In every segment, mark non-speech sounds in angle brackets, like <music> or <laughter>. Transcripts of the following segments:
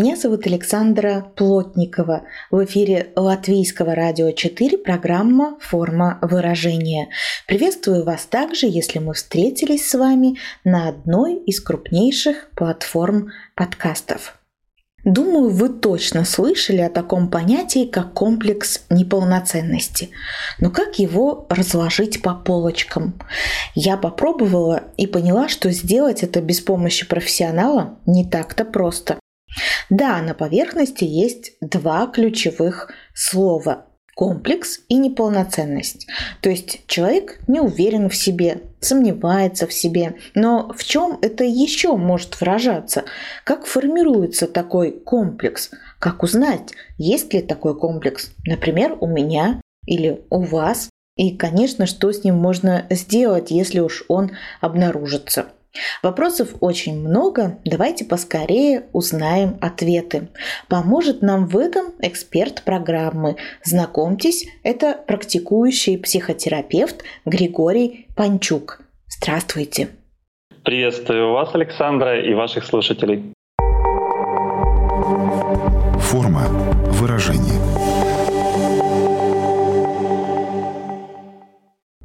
Меня зовут Александра Плотникова. В эфире Латвийского радио 4 программа «Форма выражения». Приветствую вас также, если мы встретились с вами на одной из крупнейших платформ подкастов. Думаю, вы точно слышали о таком понятии, как комплекс неполноценности. Но как его разложить по полочкам? Я попробовала и поняла, что сделать это без помощи профессионала не так-то просто. Да, на поверхности есть два ключевых слова комплекс и неполноценность. То есть человек не уверен в себе, сомневается в себе. Но в чем это еще может выражаться? Как формируется такой комплекс? Как узнать, есть ли такой комплекс? Например, у меня или у вас? И, конечно, что с ним можно сделать, если уж он обнаружится? Вопросов очень много, давайте поскорее узнаем ответы. Поможет нам в этом эксперт программы. Знакомьтесь, это практикующий психотерапевт Григорий Панчук. Здравствуйте. Приветствую вас, Александра, и ваших слушателей. Форма выражения.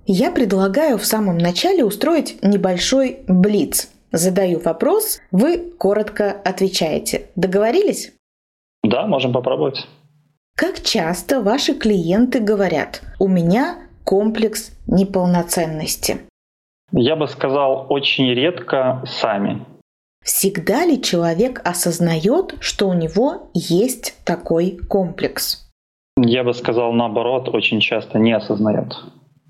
Я предлагаю в самом начале устроить небольшой блиц. Задаю вопрос, вы коротко отвечаете. Договорились? Да, можем попробовать. Как часто ваши клиенты говорят, у меня комплекс неполноценности? Я бы сказал, очень редко сами. Всегда ли человек осознает, что у него есть такой комплекс? Я бы сказал, наоборот, очень часто не осознает.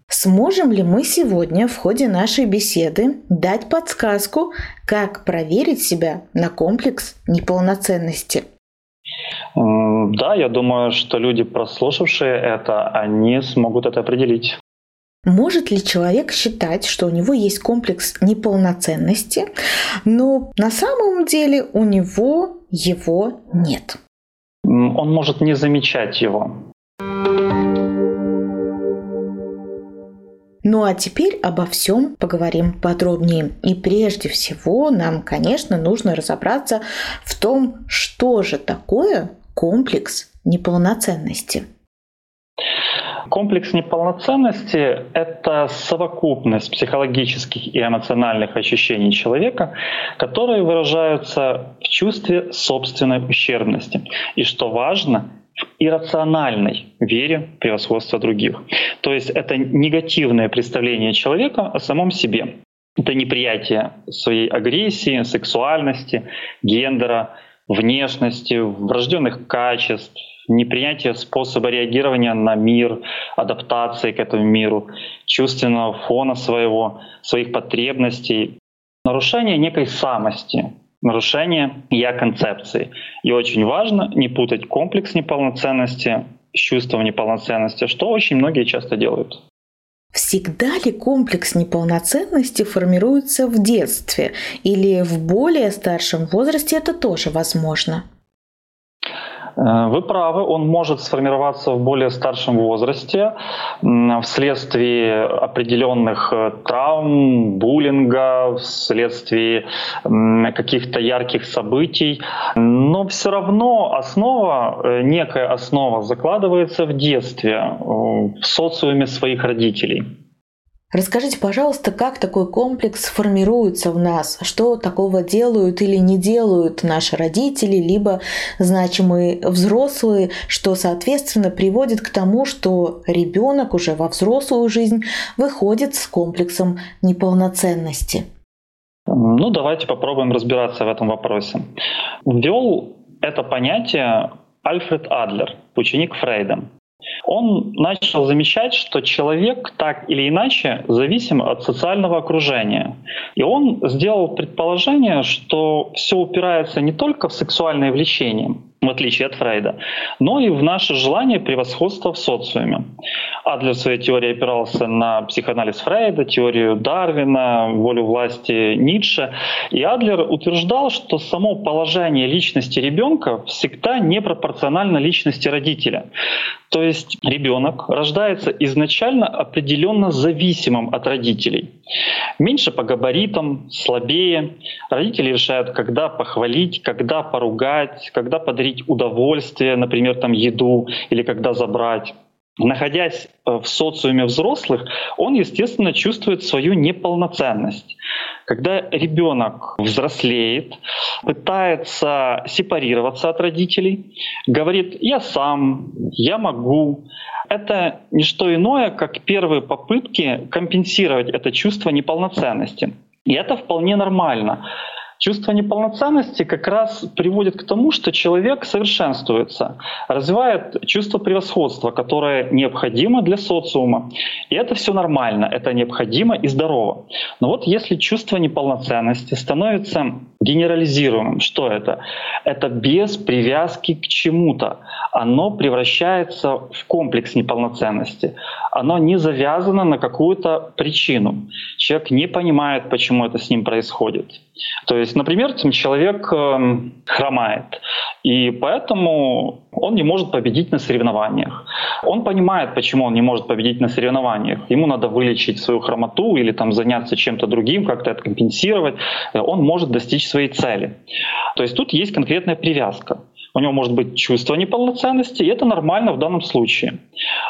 Сможем ли мы сегодня в ходе нашей беседы дать подсказку, как проверить себя на комплекс неполноценности? Да, я думаю, что люди, прослушавшие это, они смогут это определить. Может ли человек считать, что у него есть комплекс неполноценности, но на самом деле у него его нет? Он может не замечать его. Ну а теперь обо всем поговорим подробнее. И прежде всего нам, конечно, нужно разобраться в том, что же такое комплекс неполноценности. Комплекс неполноценности – это совокупность психологических и эмоциональных ощущений человека, которые выражаются в чувстве собственной ущербности. И что важно, иррациональной вере в превосходство других. То есть это негативное представление человека о самом себе. Это неприятие своей агрессии, сексуальности, гендера, внешности, врожденных качеств, непринятие способа реагирования на мир, адаптации к этому миру, чувственного фона своего, своих потребностей, нарушение некой самости, нарушение я-концепции. И очень важно не путать комплекс неполноценности с чувством неполноценности, что очень многие часто делают. Всегда ли комплекс неполноценности формируется в детстве или в более старшем возрасте это тоже возможно? Э, вы правы, он может сформироваться в более старшем возрасте вследствие определенных э, травм, буллинга, вследствие каких-то ярких событий. Но все равно основа, э, некая основа закладывается в детстве, в социуме своих родителей. Расскажите, пожалуйста, как такой комплекс формируется в нас? Что такого делают или не делают наши родители, либо значимые взрослые, что, соответственно, приводит к тому, что ребенок уже во взрослую жизнь выходит с комплексом неполноценности? Ну, давайте попробуем разбираться в этом вопросе. Ввел это понятие Альфред Адлер, ученик Фрейда он начал замечать, что человек так или иначе зависим от социального окружения. И он сделал предположение, что все упирается не только в сексуальное влечение, в отличие от Фрейда, но и в наше желание превосходства в социуме. Адлер в своей теории опирался на психоанализ Фрейда, теорию Дарвина, волю власти Ницше. И Адлер утверждал, что само положение личности ребенка всегда непропорционально личности родителя. То есть ребенок рождается изначально определенно зависимым от родителей. Меньше по габаритам, слабее. Родители решают, когда похвалить, когда поругать, когда подарить удовольствие, например, там еду или когда забрать находясь э, в социуме взрослых, он, естественно, чувствует свою неполноценность. Когда ребенок взрослеет, пытается сепарироваться от родителей, говорит «я сам», «я могу», это не что иное, как первые попытки компенсировать это чувство неполноценности. И это вполне нормально. Чувство неполноценности как раз приводит к тому, что человек совершенствуется, развивает чувство превосходства, которое необходимо для социума. И это все нормально, это необходимо и здорово. Но вот если чувство неполноценности становится генерализируемым, что это? Это без привязки к чему-то. Оно превращается в комплекс неполноценности. Оно не завязано на какую-то причину. Человек не понимает, почему это с ним происходит. То есть, например, человек эм, хромает, и поэтому он не может победить на соревнованиях. Он понимает, почему он не может победить на соревнованиях. Ему надо вылечить свою хромоту или там заняться чем-то другим, как-то это компенсировать. Он может достичь своей цели. То есть тут есть конкретная привязка у него может быть чувство неполноценности, и это нормально в данном случае.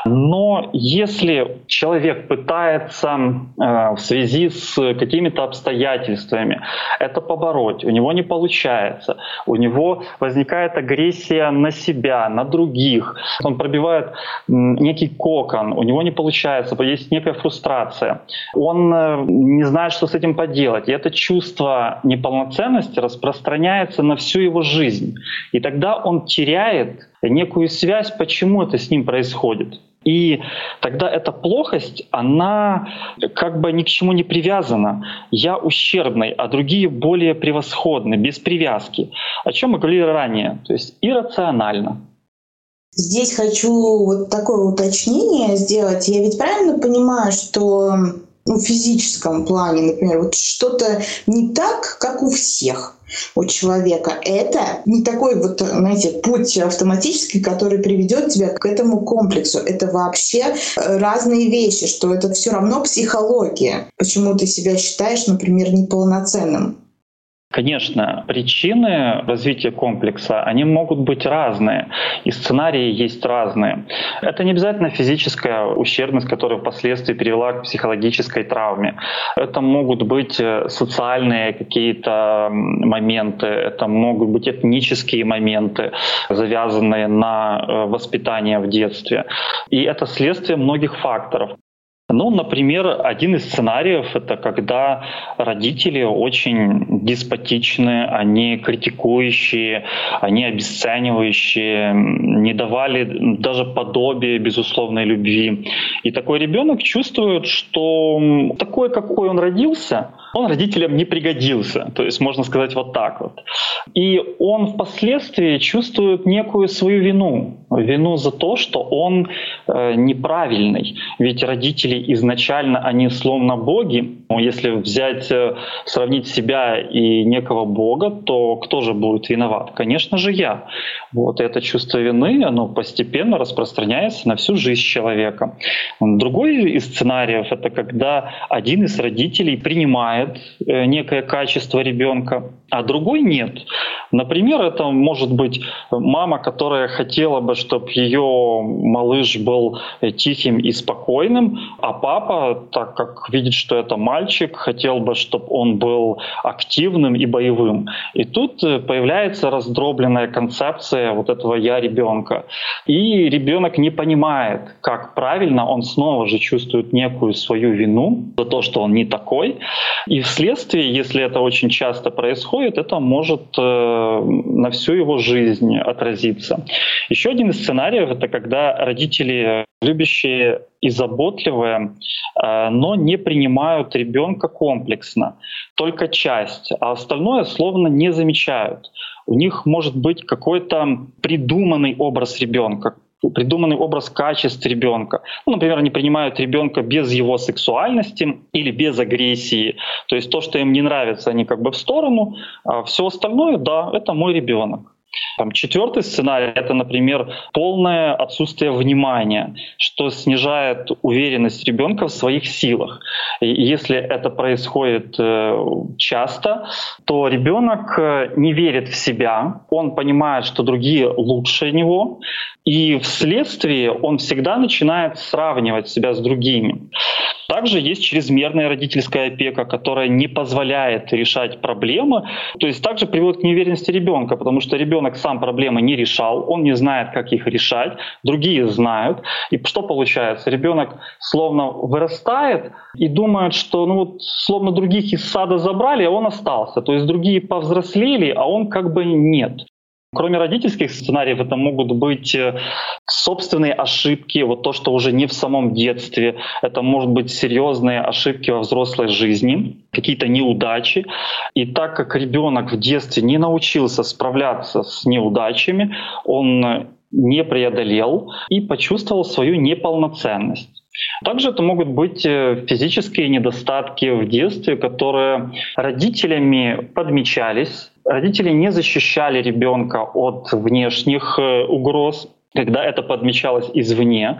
Но если человек пытается э, в связи с какими-то обстоятельствами это побороть, у него не получается, у него возникает агрессия на себя, на других, он пробивает некий кокон, у него не получается, есть некая фрустрация, он э, не знает, что с этим поделать, и это чувство неполноценности распространяется на всю его жизнь. И тогда он теряет некую связь, почему это с ним происходит. И тогда эта плохость, она как бы ни к чему не привязана. Я ущербный, а другие более превосходны, без привязки. О чем мы говорили ранее. То есть иррационально. Здесь хочу вот такое уточнение сделать. Я ведь правильно понимаю, что ну, в физическом плане, например, вот что-то не так, как у всех у человека. Это не такой вот, знаете, путь автоматический, который приведет тебя к этому комплексу. Это вообще э, разные вещи, что это все равно психология. Почему ты себя считаешь, например, неполноценным? Конечно, причины развития комплекса, они могут быть разные, и сценарии есть разные. Это не обязательно физическая ущербность, которая впоследствии привела к психологической травме. Это могут быть э, социальные какие-то моменты, это могут быть этнические моменты, завязанные на э, воспитание в детстве. И это следствие многих факторов. Ну, например, один из сценариев — это когда родители очень деспотичны, они критикующие, они обесценивающие, не давали даже подобие безусловной любви. И такой ребенок чувствует, что такой, какой он родился — он родителям не пригодился, то есть можно сказать вот так вот. И он впоследствии чувствует некую свою вину, вину за то, что он э, неправильный. Ведь родители изначально, они словно боги. Если взять, э, сравнить себя и некого бога, то кто же будет виноват? Конечно же я. Вот это чувство вины, оно постепенно распространяется на всю жизнь человека. Другой из сценариев — это когда один из родителей принимает принимает э, некое качество ребенка, а другой нет. Например, это может быть мама, которая хотела бы, чтобы ее малыш был э, тихим и спокойным, а папа, так как видит, что это мальчик, хотел бы, чтобы он был активным и боевым. И тут э, появляется раздробленная концепция вот этого я ребенка. И ребенок не понимает, как правильно, он снова же чувствует некую свою вину за то, что он не такой. Вследствие, если это очень часто происходит, это может э, на всю его жизнь отразиться. Еще один из сценариев — это когда родители любящие и заботливые, э, но не принимают ребенка комплексно, только часть, а остальное словно не замечают. у них может быть какой-то придуманный образ ребенка, придуманный образ качеств ребенка. Ну, например, они принимают ребенка без его сексуальности или без агрессии. То есть то, что им не нравится, они как бы в сторону, а все остальное, да, это мой ребенок. Там, четвертый сценарий — это, например, полное отсутствие внимания, что снижает уверенность ребенка в своих силах. И если это происходит э, часто, то ребенок э, не верит в себя, он понимает, что другие лучше него, и вследствие он всегда начинает сравнивать себя с другими. Также есть чрезмерная родительская опека, которая не позволяет решать проблемы. То есть также приводит к неуверенности ребенка, потому что ребенок сам проблемы не решал, он не знает, как их решать, другие знают. И что получается? Ребенок словно вырастает и думает, что ну вот словно других из сада забрали, а он остался. То есть другие повзрослели, а он как бы нет. Кроме родительских сценариев, это могут быть э, собственные ошибки, вот то, что уже не в самом детстве. Это может быть серьезные ошибки во взрослой жизни, какие-то неудачи. И так как ребенок в детстве не научился справляться с неудачами, он не преодолел и почувствовал свою неполноценность. Также это могут быть э, физические недостатки в детстве, которые родителями подмечались, родители не защищали ребенка от внешних э, угроз, когда это подмечалось извне.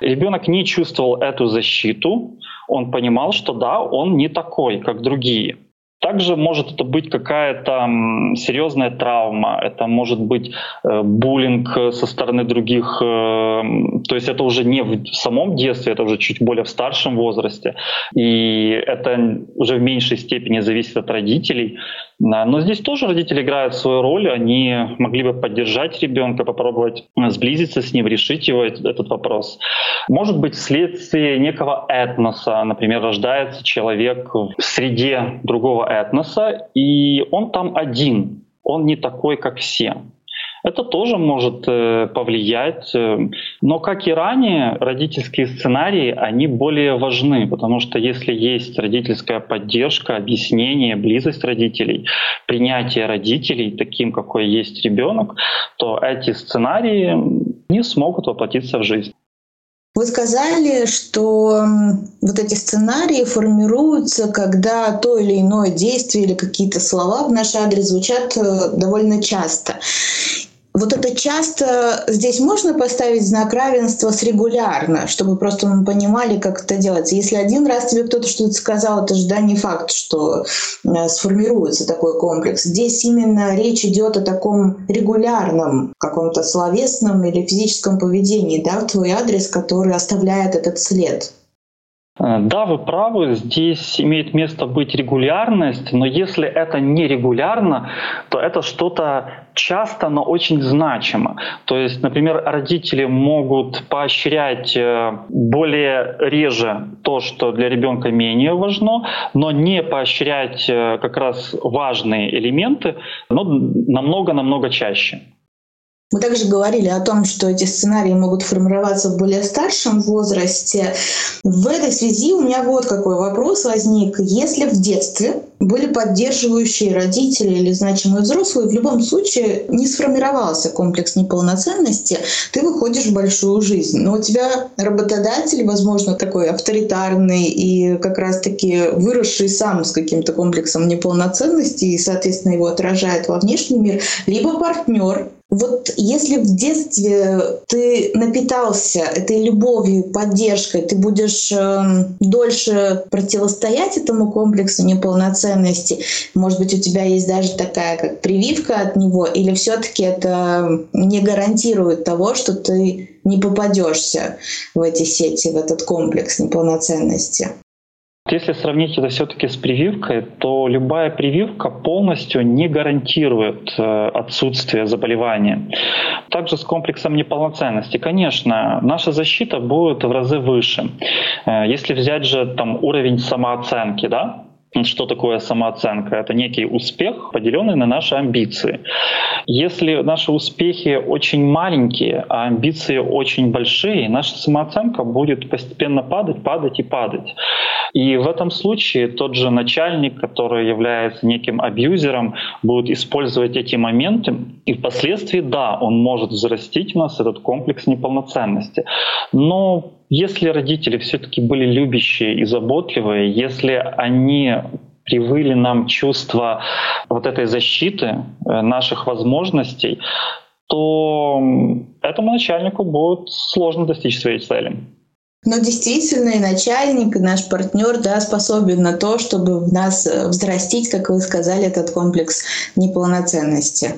Ребенок не чувствовал эту защиту, он понимал, что да, он не такой, как другие. Также может это быть какая-то серьезная травма, это может быть э, буллинг со стороны других, э, то есть это уже не в самом детстве, это уже чуть более в старшем возрасте, и это уже в меньшей степени зависит от родителей. Но здесь тоже родители играют свою роль, они могли бы поддержать ребенка, попробовать сблизиться с ним, решить его этот вопрос. Может быть, вследствие некого этноса, например, рождается человек в среде другого этноса, и он там один, он не такой, как все. Это тоже может э, повлиять. Э, но, как и ранее, родительские сценарии, они более важны, потому что если есть родительская поддержка, объяснение, близость родителей, принятие родителей таким, какой есть ребенок, то эти сценарии не смогут воплотиться в жизнь. Вы сказали, что вот эти сценарии формируются, когда то или иное действие или какие-то слова в наш адрес звучат э, довольно часто. Вот это часто здесь можно поставить знак равенства с регулярно, чтобы просто мы понимали, как это делается. Если один раз тебе кто-то что-то сказал, это же да, не факт, что э, сформируется такой комплекс. Здесь именно речь идет о таком регулярном каком-то словесном или физическом поведении да, в твой адрес, который оставляет этот след. Э, да, вы правы, здесь имеет место быть регулярность, но если это не регулярно, то это что-то часто, но очень значимо. То есть, например, родители могут поощрять э, более реже то, что для ребенка менее важно, но не поощрять э, как раз важные элементы, но намного-намного чаще. Мы также говорили о том, что эти сценарии могут формироваться в более старшем возрасте. В этой связи у меня вот какой вопрос возник. Если в детстве были поддерживающие родители или значимые взрослые, в любом случае не сформировался комплекс неполноценности, ты выходишь в большую жизнь. Но у тебя работодатель, возможно, такой авторитарный и как раз-таки выросший сам с каким-то комплексом неполноценности и, соответственно, его отражает во внешний мир, либо партнер, вот если в детстве ты напитался этой любовью, поддержкой, ты будешь э, дольше противостоять этому комплексу неполноценности, может быть, у тебя есть даже такая как прививка от него, или все-таки это не гарантирует того, что ты не попадешься в эти сети, в этот комплекс неполноценности? Если сравнить это все-таки с прививкой, то любая прививка полностью не гарантирует э, отсутствие заболевания. Также с комплексом неполноценности. Конечно, наша защита будет в разы выше. Э, если взять же там уровень самооценки, да, что такое самооценка? Это некий успех, поделенный на наши амбиции. Если наши успехи очень маленькие, а амбиции очень большие, наша самооценка будет постепенно падать, падать и падать. И в этом случае тот же начальник, который является неким абьюзером, будет использовать эти моменты, и впоследствии, да, он может взрастить у нас этот комплекс неполноценности. Но если родители все-таки были любящие и заботливые, если они привыли нам чувство вот этой защиты э, наших возможностей, то этому начальнику будет сложно достичь своей цели. Но действительно и начальник, и наш партнер да, способен на то, чтобы в нас э, взрастить, как вы сказали, этот комплекс неполноценности.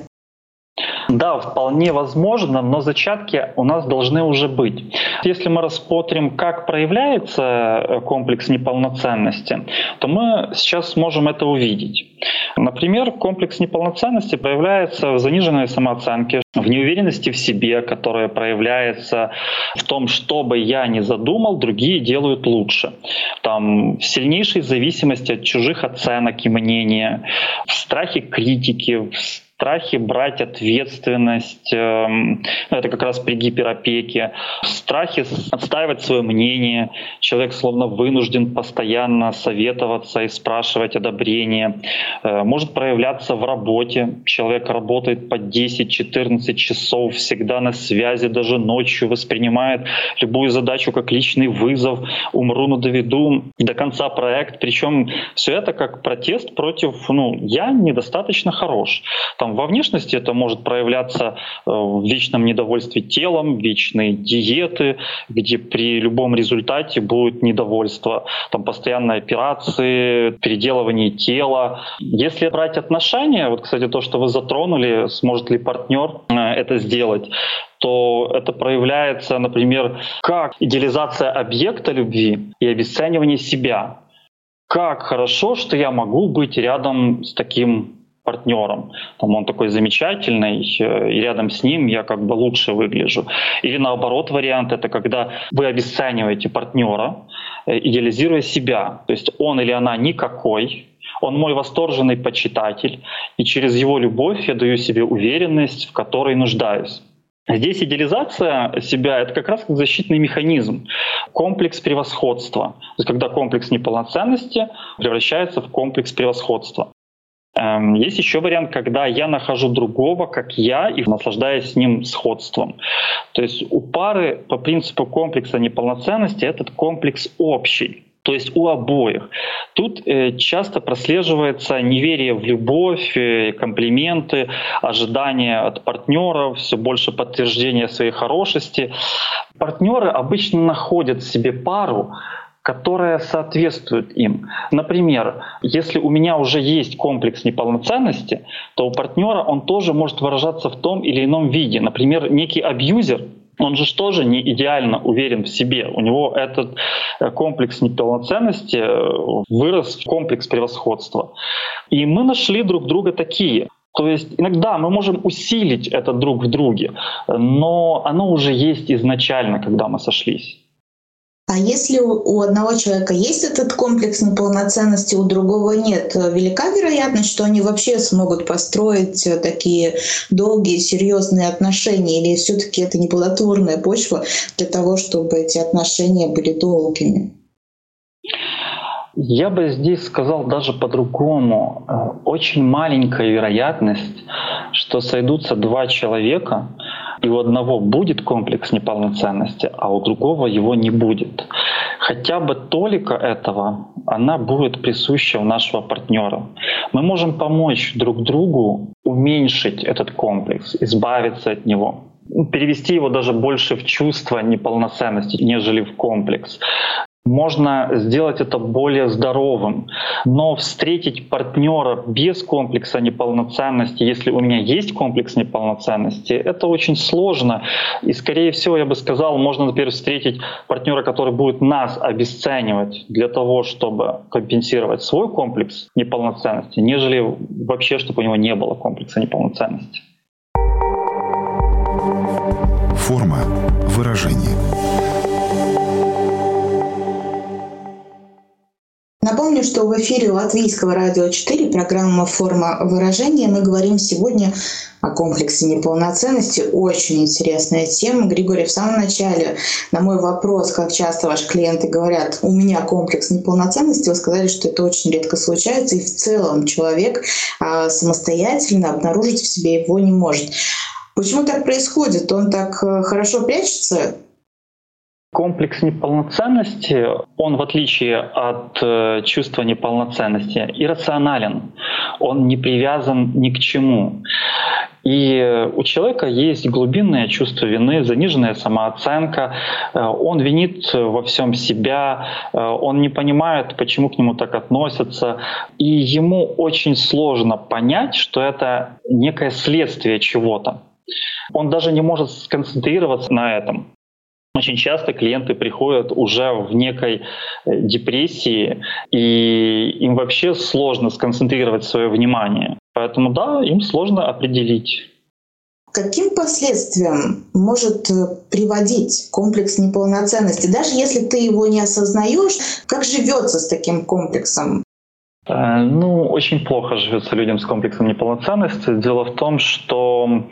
Да, вполне возможно, но зачатки у нас должны уже быть. Если мы рассмотрим, как проявляется э, комплекс неполноценности, то мы сейчас сможем это увидеть. Например, комплекс неполноценности проявляется в заниженной самооценке, в неуверенности в себе, которая проявляется в том, что бы я ни задумал, другие делают лучше. Там, в сильнейшей зависимости от чужих оценок и мнения, в страхе критики, в страхе брать ответственность, эм, ну, это как раз при гиперопеке, в страхе отстаивать свое мнение, человек словно вынужден постоянно советоваться и спрашивать одобрение, э, может проявляться в работе, человек работает по 10-14 часов, всегда на связи, даже ночью воспринимает любую задачу как личный вызов, умру, но доведу до конца проект, причем все это как протест против, ну, я недостаточно хорош. Там там во внешности это может проявляться э, в вечном недовольстве телом, вечной диеты, где при любом результате будет недовольство, там постоянные операции, переделывание тела. Если брать отношения, вот, кстати, то, что вы затронули, сможет ли партнер э, это сделать, то это проявляется, например, как идеализация объекта любви и обесценивание себя. Как хорошо, что я могу быть рядом с таким партнером. Там он такой замечательный, э, и рядом с ним я как бы лучше выгляжу. Или наоборот вариант — это когда вы обесцениваете партнера, э, идеализируя себя. То есть он или она никакой, он мой восторженный почитатель, и через его любовь я даю себе уверенность, в которой нуждаюсь. Здесь идеализация себя — это как раз как защитный механизм, комплекс превосходства. То есть когда комплекс неполноценности превращается в комплекс превосходства. Эм, есть еще вариант, когда я нахожу другого, как я, и наслаждаюсь с ним сходством. То есть у пары по принципу комплекса неполноценности этот комплекс общий. То есть у обоих. Тут э, часто прослеживается неверие в любовь, э, комплименты, ожидания от партнеров, все больше подтверждения своей хорошести. Партнеры обычно находят себе пару, которая соответствует им. Например, если у меня уже есть комплекс неполноценности, то у партнера он тоже может выражаться в том или ином виде. Например, некий абьюзер, он же тоже не идеально уверен в себе. У него этот э, комплекс неполноценности э, вырос в комплекс превосходства. И мы нашли друг друга такие. То есть иногда мы можем усилить это друг в друге, но оно уже есть изначально, когда мы сошлись. А если у одного человека есть этот комплекс неполноценности, у другого нет, велика вероятность, что они вообще смогут построить такие долгие, серьезные отношения, или все-таки это неплодотворная почва для того, чтобы эти отношения были долгими? Я бы здесь сказал даже по-другому. Э, очень маленькая вероятность, что сойдутся два человека, и у одного будет комплекс неполноценности, а у другого его не будет. Хотя бы толика этого, она будет присуща у нашего партнера. Мы можем помочь друг другу уменьшить этот комплекс, избавиться от него перевести его даже больше в чувство неполноценности, нежели в комплекс можно сделать это более здоровым. Но встретить партнера без комплекса неполноценности, если у меня есть комплекс неполноценности, это очень сложно. И, скорее всего, я бы сказал, можно, например, встретить партнера, который будет нас обесценивать для того, чтобы компенсировать свой комплекс неполноценности, нежели вообще, чтобы у него не было комплекса неполноценности. Форма выражения. Напомню, что в эфире Латвийского радио 4 программа «Форма выражения». Мы говорим сегодня о комплексе неполноценности. Очень интересная тема. Григорий, в самом начале на мой вопрос, как часто ваши клиенты говорят, у меня комплекс неполноценности, вы сказали, что это очень редко случается, и в целом человек а, самостоятельно обнаружить в себе его не может. Почему так происходит? Он так э, хорошо прячется? Комплекс неполноценности, он в отличие от э, чувства неполноценности, иррационален. Он не привязан ни к чему. И у человека есть глубинное чувство вины, заниженная самооценка, э, он винит во всем себя, э, он не понимает, почему к нему так относятся, и ему очень сложно понять, что это некое следствие чего-то. Он даже не может сконцентрироваться на этом. Очень часто клиенты приходят уже в некой э, депрессии, и им вообще сложно сконцентрировать свое внимание. Поэтому да, им сложно определить. Каким последствиям может э, приводить комплекс неполноценности? Даже если ты его не осознаешь, как живется с таким комплексом? Э, ну, очень плохо живется людям с комплексом неполноценности. Дело в том, что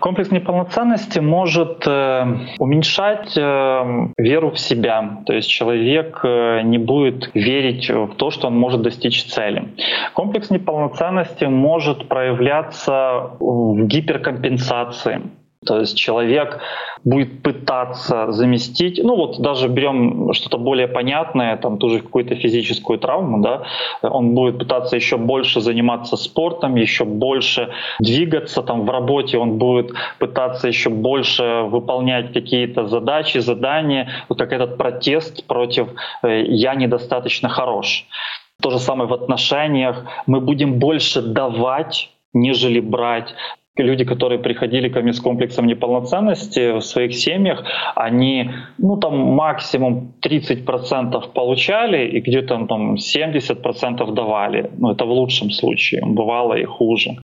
Комплекс неполноценности может э, уменьшать э, веру в себя, то есть человек э, не будет верить в то, что он может достичь цели. Комплекс неполноценности может проявляться в гиперкомпенсации. То есть человек будет пытаться заместить, ну вот даже берем что-то более понятное, там ту же какую-то физическую травму, да, он будет пытаться еще больше заниматься спортом, еще больше двигаться там в работе, он будет пытаться еще больше выполнять какие-то задачи, задания, вот как этот протест против э, «я недостаточно хорош». То же самое в отношениях. Мы будем больше давать, нежели брать люди, которые приходили ко мне с комплексом неполноценности в своих семьях, они, ну там максимум 30% получали и где-то там 70% давали. Ну это в лучшем случае, бывало и хуже.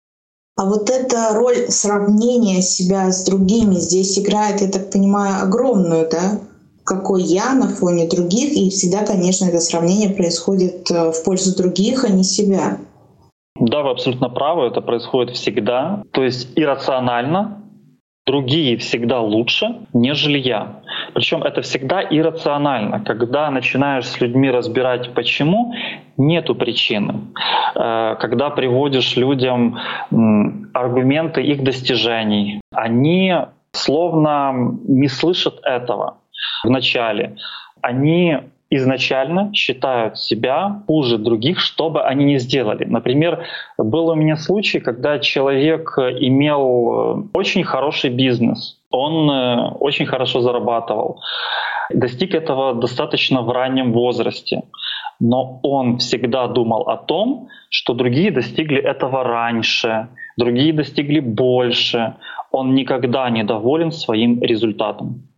А вот эта роль сравнения себя с другими здесь играет, я так понимаю, огромную, да? какой я на фоне других, и всегда, конечно, это сравнение происходит э, в пользу других, а не себя. Да, вы абсолютно правы, это происходит всегда. То есть иррационально другие всегда лучше, нежели я. Причем это всегда иррационально. Когда начинаешь с людьми разбирать почему, нету причины. Э, когда приводишь людям аргументы их достижений, они словно не слышат этого в начале. Они изначально считают себя хуже других, что бы они ни сделали. Например, был у меня случай, когда человек имел э, очень хороший бизнес, он э, очень хорошо зарабатывал, достиг этого достаточно в раннем возрасте, но он всегда думал о том, что другие достигли этого раньше, другие достигли больше. Он никогда не доволен своим результатом.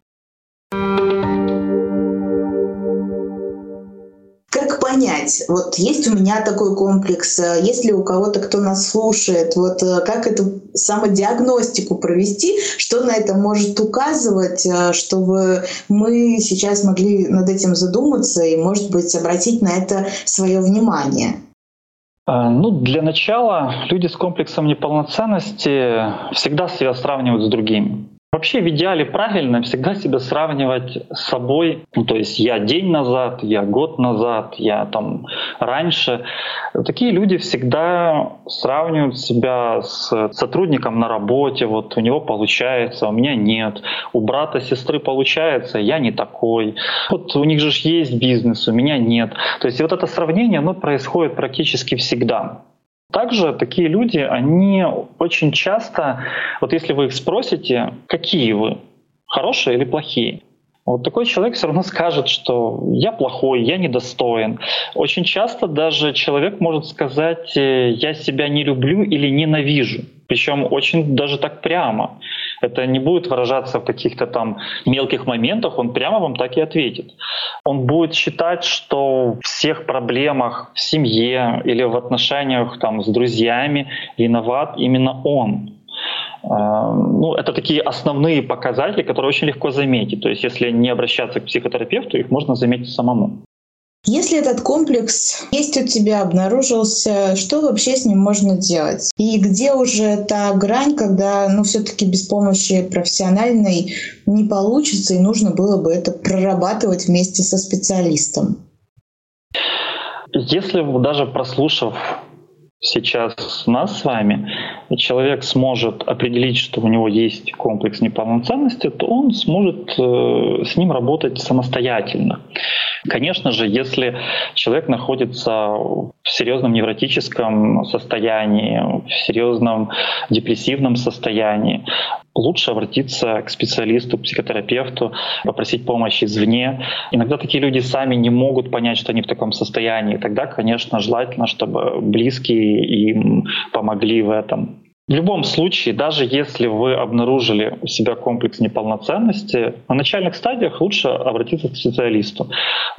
Понять, вот есть у меня такой комплекс, э, есть ли у кого-то, кто нас слушает, вот э, как эту самодиагностику провести, что на это может указывать, э, чтобы мы сейчас могли над этим задуматься и, может быть, обратить на это свое внимание. Ну, для начала люди с комплексом неполноценности всегда себя сравнивают с другими. Вообще в идеале правильно всегда себя сравнивать с собой. Ну, то есть я день назад, я год назад, я там раньше. Такие люди всегда сравнивают себя с сотрудником на работе. Вот у него получается, у меня нет. У брата, сестры получается, я не такой. Вот у них же есть бизнес, у меня нет. То есть вот это сравнение, оно происходит практически всегда. Также такие люди, они очень часто, вот если вы их спросите, какие вы, хорошие или плохие, вот такой человек все равно скажет, что я плохой, я недостоин. Очень часто даже человек может сказать, я себя не люблю или ненавижу. Причем очень даже так прямо. Это не будет выражаться в каких-то там мелких моментах, он прямо вам так и ответит. Он будет считать, что в всех проблемах в семье или в отношениях там, с друзьями виноват именно он. А, ну, это такие основные показатели, которые очень легко заметить. То есть если не обращаться к психотерапевту, их можно заметить самому. Если этот комплекс есть у тебя, обнаружился, что вообще с ним можно делать? И где уже та грань, когда ну, все-таки без помощи профессиональной не получится, и нужно было бы это прорабатывать вместе со специалистом? Если даже прослушав сейчас нас с вами, человек сможет определить, что у него есть комплекс неполноценности, то он сможет э, с ним работать самостоятельно. Конечно же, если человек находится в серьезном невротическом состоянии, в серьезном депрессивном состоянии, лучше обратиться к специалисту, психотерапевту, попросить помощи извне. Иногда такие люди сами не могут понять, что они в таком состоянии. Тогда, конечно, желательно, чтобы близкие им помогли в этом. В любом случае, даже если вы обнаружили у себя комплекс неполноценности, на начальных стадиях лучше обратиться к специалисту.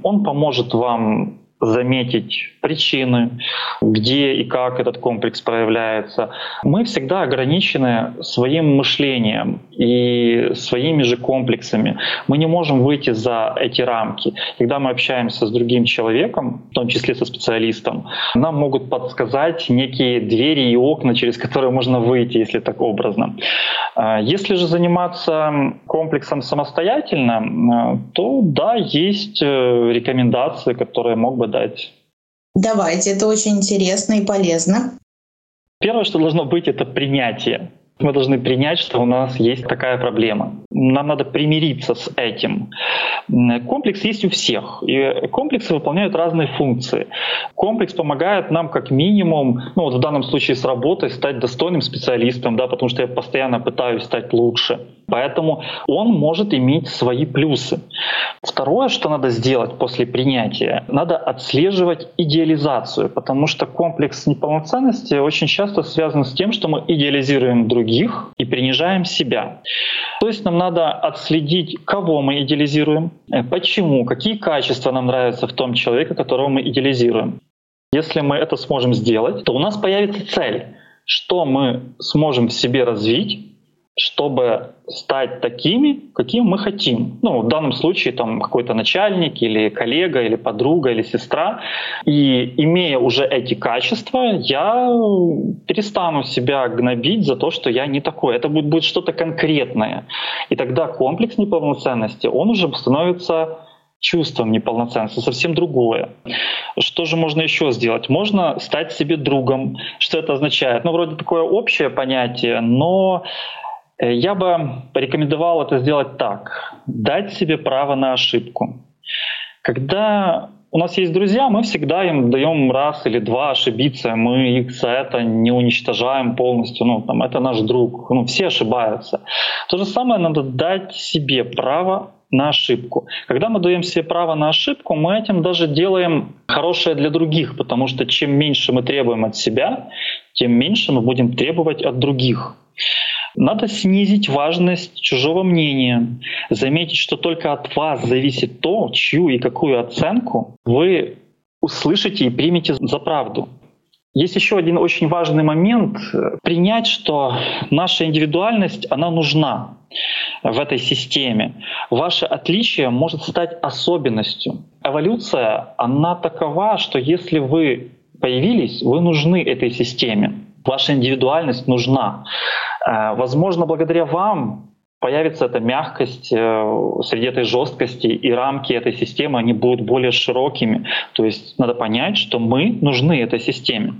Он поможет вам заметить причины, где и как этот комплекс проявляется. Мы всегда ограничены своим мышлением и своими же комплексами. Мы не можем выйти за эти рамки. Когда мы общаемся с другим человеком, в том числе со специалистом, нам могут подсказать некие двери и окна, через которые можно выйти, если так образно. А если же заниматься комплексом самостоятельно, то да, есть э, рекомендации, которые мог бы дать. Давайте, это очень интересно и полезно. Первое, что должно быть, это принятие. Мы должны принять, что у нас есть такая проблема. Нам надо примириться с этим. Комплекс есть у всех, и комплексы выполняют разные функции. Комплекс помогает нам как минимум, ну вот в данном случае с работой, стать достойным специалистом, да, потому что я постоянно пытаюсь стать лучше. Поэтому он может иметь свои плюсы. Второе, что надо сделать после принятия, надо отслеживать идеализацию, потому что комплекс неполноценности очень часто связан с тем, что мы идеализируем других и принижаем себя. То есть нам надо отследить, кого мы идеализируем, э, почему, какие качества нам нравятся в том человеке, которого мы идеализируем. Если мы это сможем сделать, то у нас появится цель, что мы сможем в себе развить, чтобы стать такими, какими мы хотим. Ну, в данном случае там какой-то начальник или коллега, или подруга, или сестра. И имея уже эти качества, я перестану себя гнобить за то, что я не такой. Это будет, будет что-то конкретное. И тогда комплекс неполноценности, он уже становится чувством неполноценности, совсем другое. Что же можно еще сделать? Можно стать себе другом. Что это означает? Ну, вроде такое общее понятие, но я бы порекомендовал это сделать так. Дать себе право на ошибку. Когда у нас есть друзья, мы всегда им даем раз или два ошибиться, мы их за это не уничтожаем полностью, ну, там, это наш друг, ну, все ошибаются. То же самое надо дать себе право на ошибку. Когда мы даем себе право на ошибку, мы этим даже делаем хорошее для других, потому что чем меньше мы требуем от себя, тем меньше мы будем требовать от других. Надо снизить важность чужого мнения, заметить, что только от вас зависит то, чью и какую оценку вы услышите и примете за правду. Есть еще один очень важный момент — принять, что наша индивидуальность, она нужна в этой системе. Ваше отличие может стать особенностью. Эволюция, она такова, что если вы появились, вы нужны этой системе. Ваша индивидуальность нужна. Э, возможно, благодаря вам появится эта мягкость э, среди этой жесткости, и рамки этой системы, они будут более широкими. То есть надо понять, что мы нужны этой системе.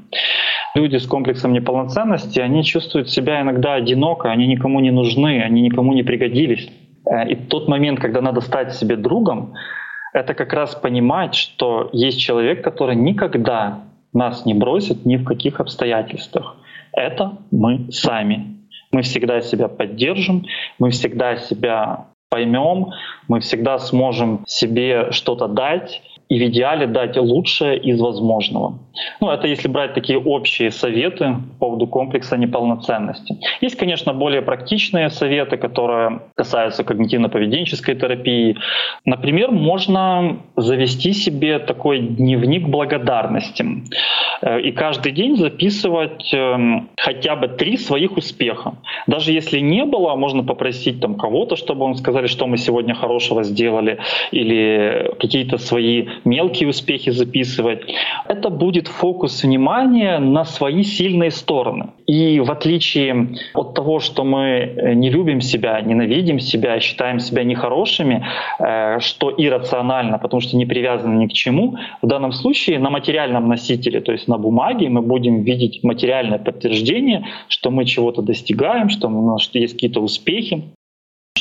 Люди с комплексом неполноценности, они чувствуют себя иногда одиноко, они никому не нужны, они никому не пригодились. Э, и тот момент, когда надо стать себе другом, это как раз понимать, что есть человек, который никогда нас не бросит ни в каких обстоятельствах. Это мы сами. Мы всегда себя поддержим, мы всегда себя поймем, мы всегда сможем себе что-то дать и в идеале дать лучшее из возможного. Ну, это если брать такие общие советы по поводу комплекса неполноценности. Есть, конечно, более практичные советы, которые касаются когнитивно-поведенческой терапии. Например, можно завести себе такой дневник благодарности э, и каждый день записывать эм, хотя бы три своих успеха. Даже если не было, можно попросить там кого-то, чтобы он сказали, что мы сегодня хорошего сделали, или какие-то свои мелкие успехи записывать. Это будет фокус внимания на свои сильные стороны. И в отличие от того, что мы не любим себя, ненавидим себя, считаем себя нехорошими, э, что иррационально, потому что не привязаны ни к чему, в данном случае на материальном носителе, то есть на бумаге, мы будем видеть материальное подтверждение, что мы чего-то достигаем, что у нас есть какие-то успехи.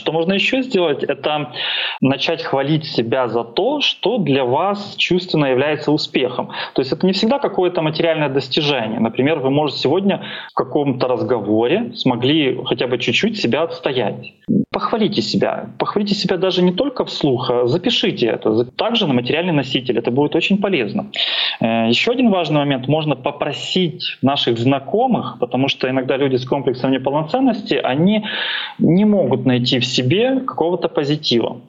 Что можно еще сделать, это начать хвалить себя за то, что для вас чувственно является успехом. То есть это не всегда какое-то материальное достижение. Например, вы можете сегодня в каком-то разговоре смогли хотя бы чуть-чуть себя отстоять. Похвалите себя. Похвалите себя даже не только вслух, а запишите это. Также на материальный носитель. Это будет очень полезно. Э, еще один важный момент. Можно попросить наших знакомых, потому что иногда люди с комплексом неполноценности, они не могут найти в себе какого-то позитива.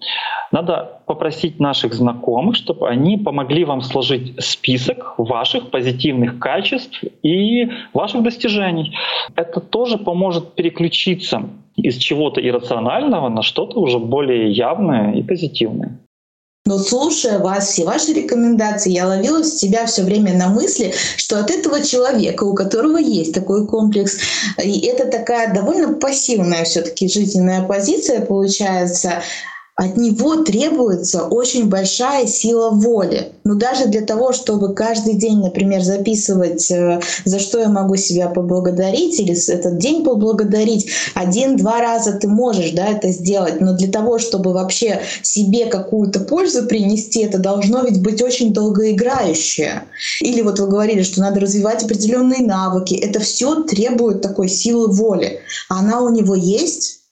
Надо попросить наших знакомых, чтобы они помогли вам сложить список ваших позитивных качеств и ваших достижений. Это тоже поможет переключиться из чего-то иррационального на что-то уже более явное и позитивное. Но слушая вас, все ваши рекомендации, я ловила себя все время на мысли, что от этого человека, у которого есть такой комплекс, и это такая довольно пассивная все-таки жизненная позиция получается, от него требуется очень большая сила воли. Но даже для того, чтобы каждый день, например, записывать, э, за что я могу себя поблагодарить, или этот день поблагодарить, один-два раза ты можешь да, это сделать. Но для того, чтобы вообще себе какую-то пользу принести, это должно ведь быть очень долгоиграющее. Или вот вы говорили, что надо развивать определенные навыки. Это все требует такой силы воли. Она у него есть,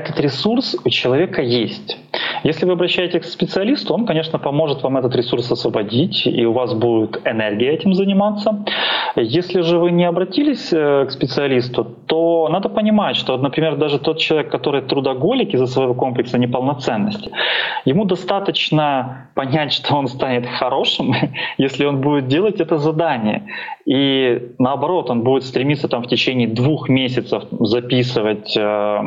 этот ресурс у человека есть. Если вы обращаетесь к специалисту, он, конечно, поможет вам этот ресурс освободить, и у вас будет энергия этим заниматься. Если же вы не обратились э, к специалисту, то надо понимать, что, например, даже тот человек, который трудоголик из-за своего комплекса неполноценности, ему достаточно понять, что он станет хорошим, <laughs> если он будет делать это задание. И наоборот, он будет стремиться там в течение двух месяцев записывать э,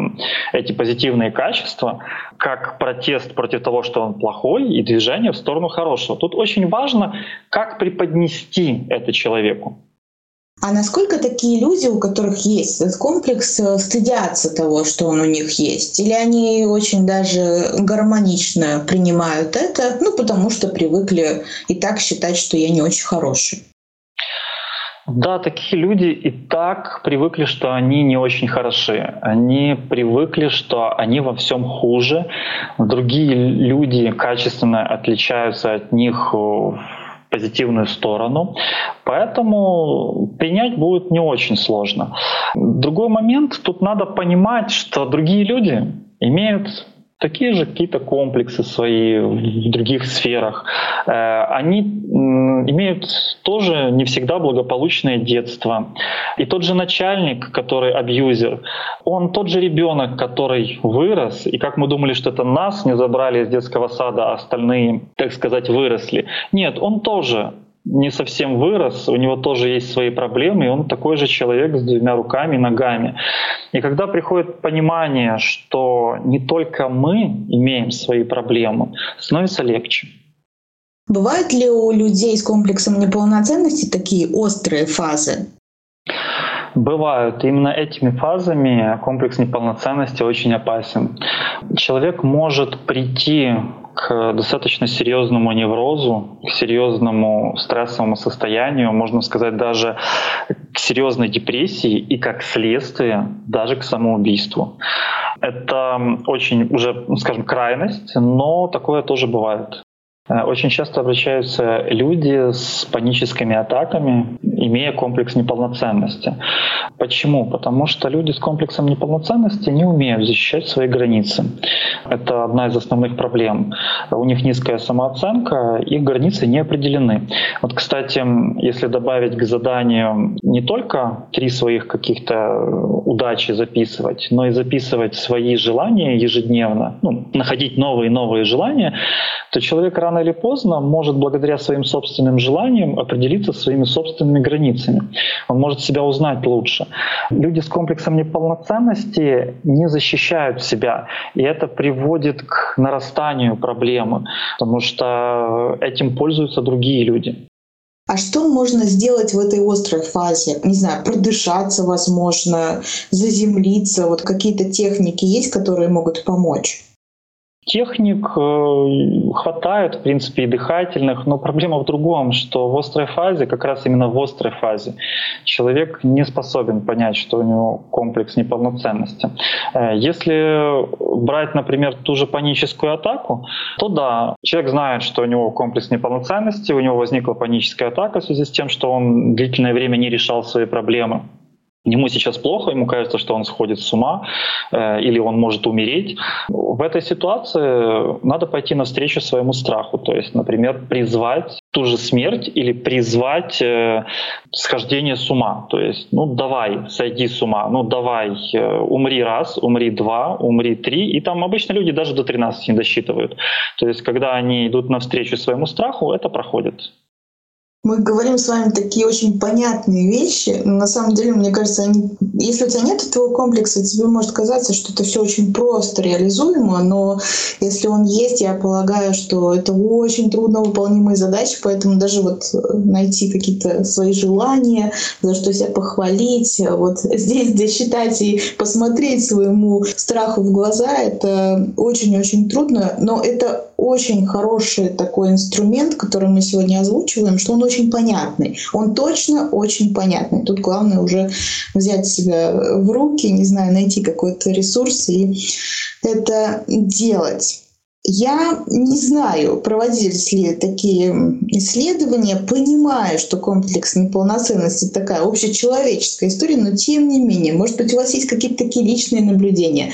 эти позитивные качества, как протест против того, что он плохой, и движение в сторону хорошего. Тут очень важно, как преподнести это человеку. А насколько такие люди, у которых есть этот комплекс, э, стыдятся того, что он у них есть? Или они очень даже гармонично принимают это, ну, потому что привыкли и так считать, что я не очень хороший? Да, такие люди и так привыкли, что они не очень хороши. Они привыкли, что они во всем хуже. Другие люди качественно отличаются от них в позитивную сторону. Поэтому принять будет не очень сложно. Другой момент, тут надо понимать, что другие люди имеют такие же какие-то комплексы свои в других сферах. Э, они имеют тоже не всегда благополучное детство. И тот же начальник, который абьюзер, он тот же ребенок, который вырос, и как мы думали, что это нас не забрали из детского сада, а остальные, так сказать, выросли. Нет, он тоже не совсем вырос, у него тоже есть свои проблемы, и он такой же человек с двумя руками и ногами. И когда приходит понимание, что не только мы имеем свои проблемы, становится легче. Бывают ли у людей с комплексом неполноценности такие острые фазы? Бывают. Именно этими фазами комплекс неполноценности очень опасен. Человек может прийти к достаточно серьезному неврозу, к серьезному стрессовому состоянию, можно сказать даже к серьезной депрессии и как следствие даже к самоубийству. Это очень уже, скажем, крайность, но такое тоже бывает. Э, очень часто обращаются люди с паническими атаками, имея комплекс неполноценности. Почему? Потому что люди с комплексом неполноценности не умеют защищать свои границы. Это одна из основных проблем. У них низкая самооценка, их границы не определены. Вот, кстати, если добавить к заданию не только три своих каких-то удачи записывать, но и записывать свои желания ежедневно, ну, находить новые и новые желания, то человек рано или поздно может благодаря своим собственным желаниям определиться своими собственными границами. Он может себя узнать лучше. Люди с комплексом неполноценности не защищают себя, и это приводит к нарастанию проблемы, потому что этим пользуются другие люди. А что можно сделать в этой острой фазе? Не знаю, продышаться, возможно, заземлиться. Вот какие-то техники есть, которые могут помочь? Техник э, хватает, в принципе, и дыхательных, но проблема в другом, что в острой фазе, как раз именно в острой фазе, человек не способен понять, что у него комплекс неполноценности. Э, если брать, например, ту же паническую атаку, то да, человек знает, что у него комплекс неполноценности, у него возникла паническая атака в связи с тем, что он длительное время не решал свои проблемы. Ему сейчас плохо, ему кажется, что он сходит с ума э, или он может умереть. В этой ситуации надо пойти навстречу своему страху. То есть, например, призвать ту же смерть или призвать э, схождение с ума. То есть, ну давай, сойди с ума, ну давай, э, умри раз, умри два, умри три. И там обычно люди даже до 13 не досчитывают. То есть, когда они идут навстречу своему страху, это проходит. Мы говорим с вами такие очень понятные вещи, но на самом деле, мне кажется, они, если у тебя нет этого комплекса, тебе может казаться, что это все очень просто реализуемо, но если он есть, я полагаю, что это очень трудно выполнимые задачи, поэтому даже вот найти какие-то свои желания, за что себя похвалить, вот <laughs> здесь досчитать и посмотреть своему страху в глаза, это очень-очень трудно, но это очень хороший такой инструмент, который мы сегодня озвучиваем, что он очень понятный. Он точно очень понятный. Тут главное уже взять себя в руки, не знаю, найти какой-то ресурс и это делать. Я не знаю, проводились ли такие исследования, понимаю, что комплекс неполноценности такая общечеловеческая история, но тем не менее, может быть, у вас есть какие-то такие личные наблюдения.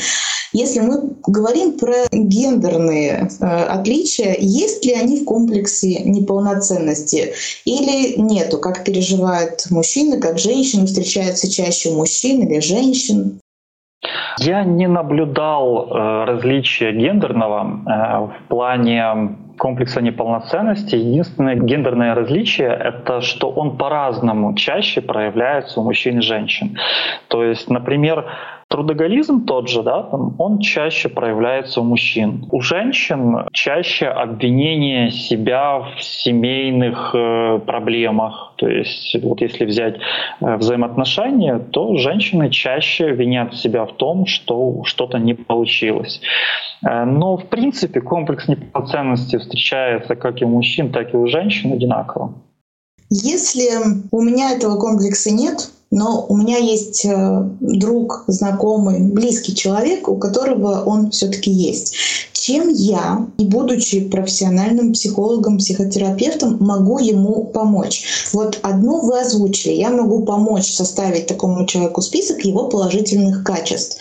Если мы говорим про гендерные э, отличия, есть ли они в комплексе неполноценности или нету? Как переживают мужчины, как женщины? Встречаются чаще мужчин или женщин? Я не наблюдал э, различия гендерного э, в плане комплекса неполноценности. Единственное гендерное различие — это что он по-разному чаще проявляется у мужчин и женщин. То есть, например, Трудоголизм тот же, да, он чаще проявляется у мужчин. У женщин чаще обвинение себя в семейных э, проблемах. То есть вот если взять э, взаимоотношения, то женщины чаще винят себя в том, что что-то не получилось. Э, но в принципе комплекс неполноценности встречается как и у мужчин, так и у женщин одинаково. Если у меня этого комплекса нет, но у меня есть э, друг, знакомый, близкий человек, у которого он все-таки есть. Чем я, не будучи профессиональным психологом, психотерапевтом, могу ему помочь? Вот одно вы озвучили. Я могу помочь составить такому человеку список его положительных качеств.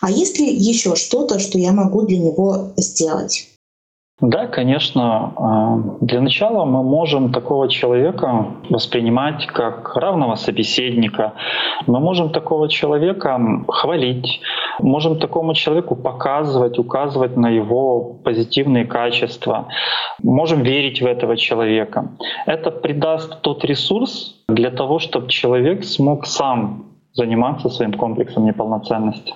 А есть ли еще что-то, что я могу для него сделать? Да, конечно. А, для начала мы можем такого человека воспринимать как равного собеседника. Мы можем такого человека хвалить, можем такому человеку показывать, указывать на его позитивные качества, можем верить в этого человека. Это придаст тот ресурс для того, чтобы человек смог сам заниматься своим комплексом неполноценности.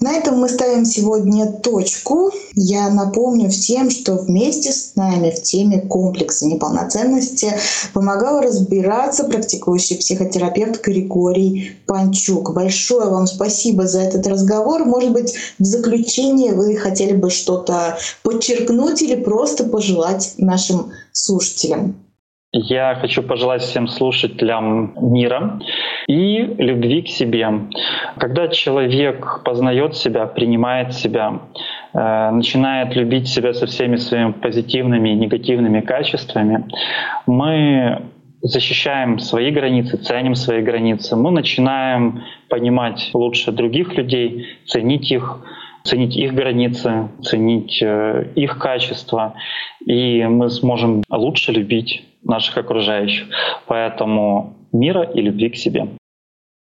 На этом мы ставим сегодня точку. Я напомню всем, что вместе с нами в теме комплекса неполноценности помогал разбираться практикующий психотерапевт Григорий Панчук. Большое вам спасибо за этот разговор. Может быть, в заключение вы хотели бы что-то подчеркнуть или просто пожелать нашим слушателям? Я хочу пожелать всем слушателям мира и любви к себе. Когда человек познает себя, принимает себя, э, начинает любить себя со всеми своими позитивными и негативными качествами, мы защищаем свои границы, ценим свои границы, мы начинаем понимать лучше других людей, ценить их, ценить их границы, ценить э, их качества, и мы сможем лучше любить наших окружающих. Поэтому мира и любви к себе.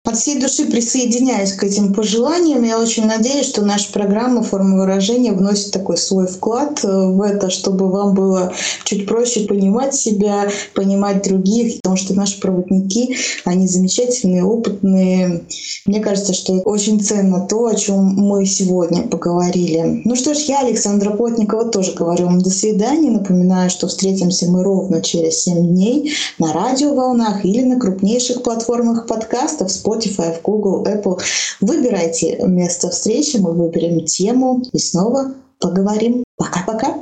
От всей души присоединяюсь к этим пожеланиям. Я очень надеюсь, что наша программа «Форма выражения» вносит такой свой вклад э, в это, чтобы вам было чуть проще понимать себя, понимать других, потому что наши проводники, они замечательные, опытные. Мне кажется, что очень ценно то, о чем мы сегодня поговорили. Ну что ж, я, Александра Плотникова, тоже говорю вам до свидания. Напоминаю, что встретимся мы ровно через 7 дней на радиоволнах или на крупнейших платформах подкастов Spotify Spotify, в Google, Apple. Выбирайте место встречи, мы выберем тему и снова поговорим. Пока-пока.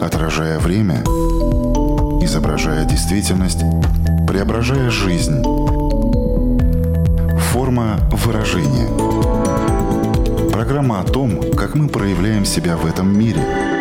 Отражая время, изображая действительность, преображая жизнь. Форма выражения. Программа о том, как мы проявляем себя в этом мире –